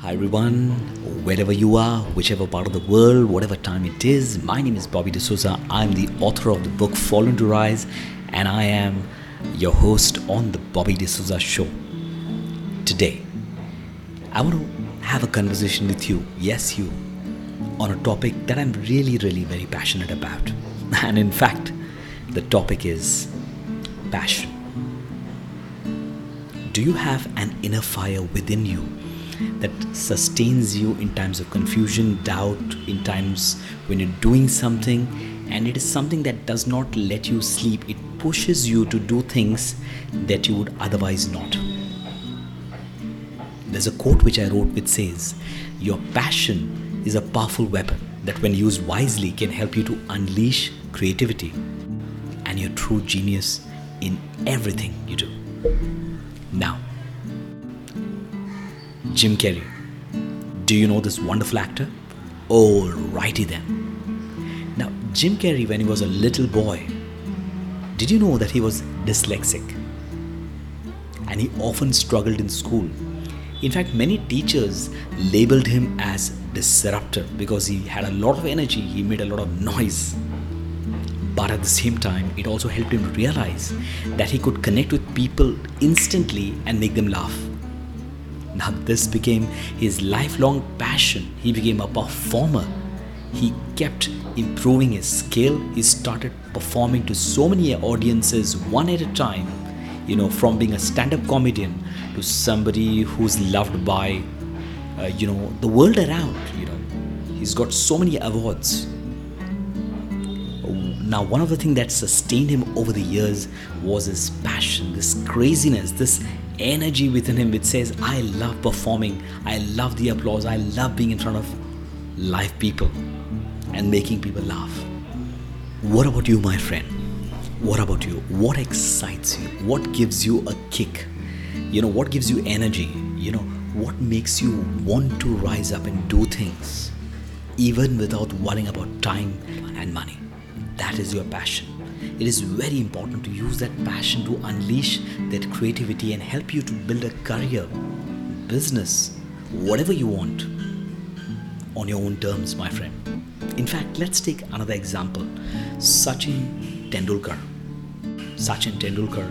Hi everyone, wherever you are, whichever part of the world, whatever time it is, my name is Bobby D'Souza. I'm the author of the book Fallen to Rise, and I am your host on the Bobby D'Souza Show. Today, I want to have a conversation with you, yes, you, on a topic that I'm really, really very passionate about. And in fact, the topic is passion. Do you have an inner fire within you that sustains you in times of confusion, doubt, in times when you're doing something, and it is something that does not let you sleep? It pushes you to do things that you would otherwise not. There's a quote which I wrote which says, Your passion is a powerful weapon that, when used wisely, can help you to unleash creativity and your true genius in everything you do. Now, Jim Carrey. Do you know this wonderful actor? Alrighty then. Now, Jim Carrey, when he was a little boy, did you know that he was dyslexic? And he often struggled in school. In fact, many teachers labeled him as disruptor because he had a lot of energy, he made a lot of noise. But at the same time, it also helped him realize that he could connect with people instantly and make them laugh. Now, this became his lifelong passion. He became a performer. He kept improving his skill. He started performing to so many audiences one at a time. You know, from being a stand up comedian to somebody who's loved by, uh, you know, the world around. You know, he's got so many awards. Now, one of the things that sustained him over the years was his passion, this craziness, this energy within him which says, I love performing, I love the applause, I love being in front of live people and making people laugh. What about you, my friend? What about you? What excites you? What gives you a kick? You know, what gives you energy? You know, what makes you want to rise up and do things even without worrying about time and money? That is your passion it is very important to use that passion to unleash that creativity and help you to build a career, business, whatever you want on your own terms, my friend. In fact, let's take another example Sachin Tendulkar. Sachin Tendulkar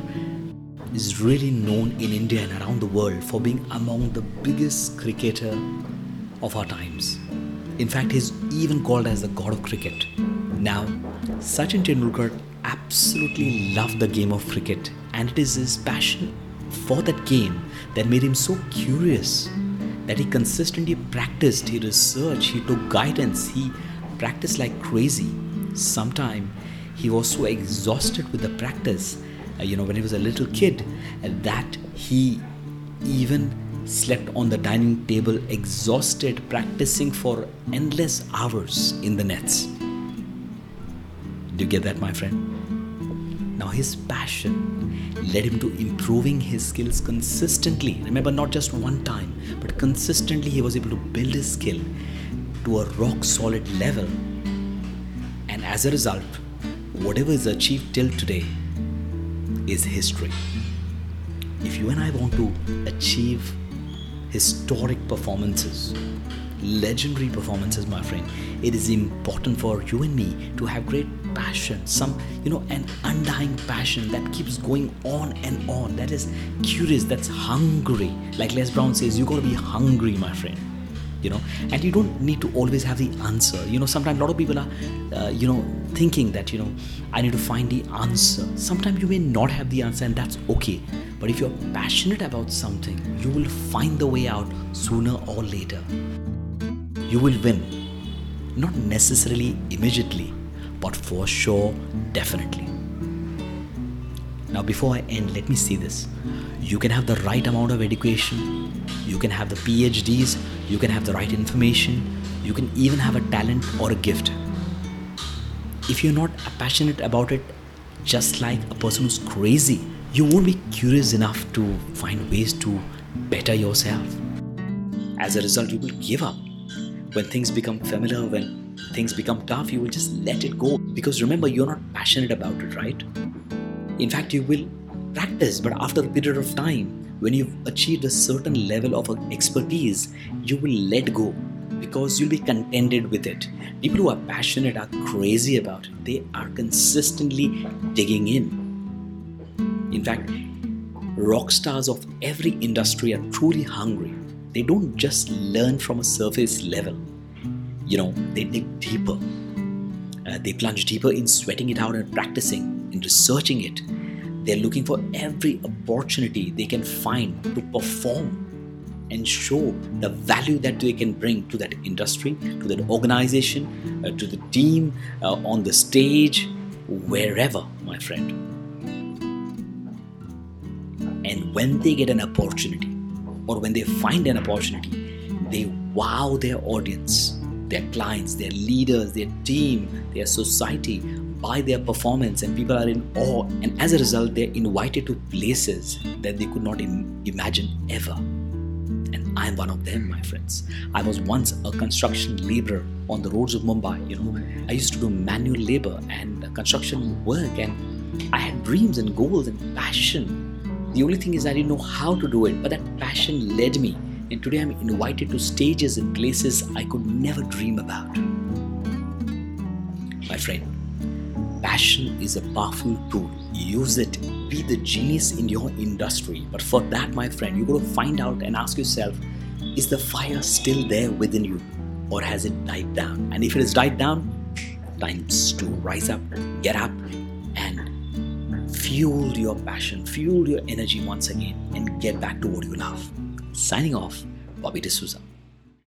is really known in India and around the world for being among the biggest cricketer of our times. In fact, he's even called as the god of cricket. Now, Sachin Tendulkar absolutely loved the game of cricket, and it is his passion for that game that made him so curious that he consistently practiced, he researched, he took guidance, he practiced like crazy. Sometime he was so exhausted with the practice, uh, you know, when he was a little kid, uh, that he even slept on the dining table exhausted practicing for endless hours in the nets. Do you get that, my friend? His passion led him to improving his skills consistently. Remember, not just one time, but consistently, he was able to build his skill to a rock solid level. And as a result, whatever is achieved till today is history. If you and I want to achieve historic performances, legendary performances, my friend, it is important for you and me to have great passion, some, you know, an undying passion that keeps going on and on, that is curious, that's hungry. Like Les Brown says, you gotta be hungry, my friend. You know, and you don't need to always have the answer. You know, sometimes a lot of people are, uh, you know, thinking that, you know, I need to find the answer. Sometimes you may not have the answer, and that's okay. But if you're passionate about something, you will find the way out sooner or later. You will win. Not necessarily immediately, but for sure, definitely. Now, before I end, let me say this. You can have the right amount of education, you can have the PhDs, you can have the right information, you can even have a talent or a gift. If you're not passionate about it, just like a person who's crazy, you won't be curious enough to find ways to better yourself. As a result, you will give up. When things become familiar, when things become tough, you will just let it go because remember, you're not passionate about it, right? In fact, you will practice, but after a period of time, when you've achieved a certain level of expertise, you will let go because you'll be contented with it. People who are passionate are crazy about it, they are consistently digging in. In fact, rock stars of every industry are truly hungry. They don't just learn from a surface level, you know, they dig deeper. Uh, they plunge deeper in sweating it out and practicing, in researching it. They're looking for every opportunity they can find to perform and show the value that they can bring to that industry, to that organization, uh, to the team, uh, on the stage, wherever, my friend. And when they get an opportunity, or when they find an opportunity, they wow their audience, their clients, their leaders, their team, their society by their performance, and people are in awe. And as a result, they're invited to places that they could not Im- imagine ever. And I'm one of them, my friends. I was once a construction laborer on the roads of Mumbai. You know, I used to do manual labor and construction work, and I had dreams and goals and passion the only thing is, I didn't know how to do it, but that passion led me. And today I'm invited to stages and places I could never dream about. My friend, passion is a powerful tool. Use it. Be the genius in your industry. But for that, my friend, you've got to find out and ask yourself is the fire still there within you? Or has it died down? And if it has died down, time's to rise up, get up, fuel your passion, fuel your energy once again, and get back to what you love. Signing off, Bobby D'Souza.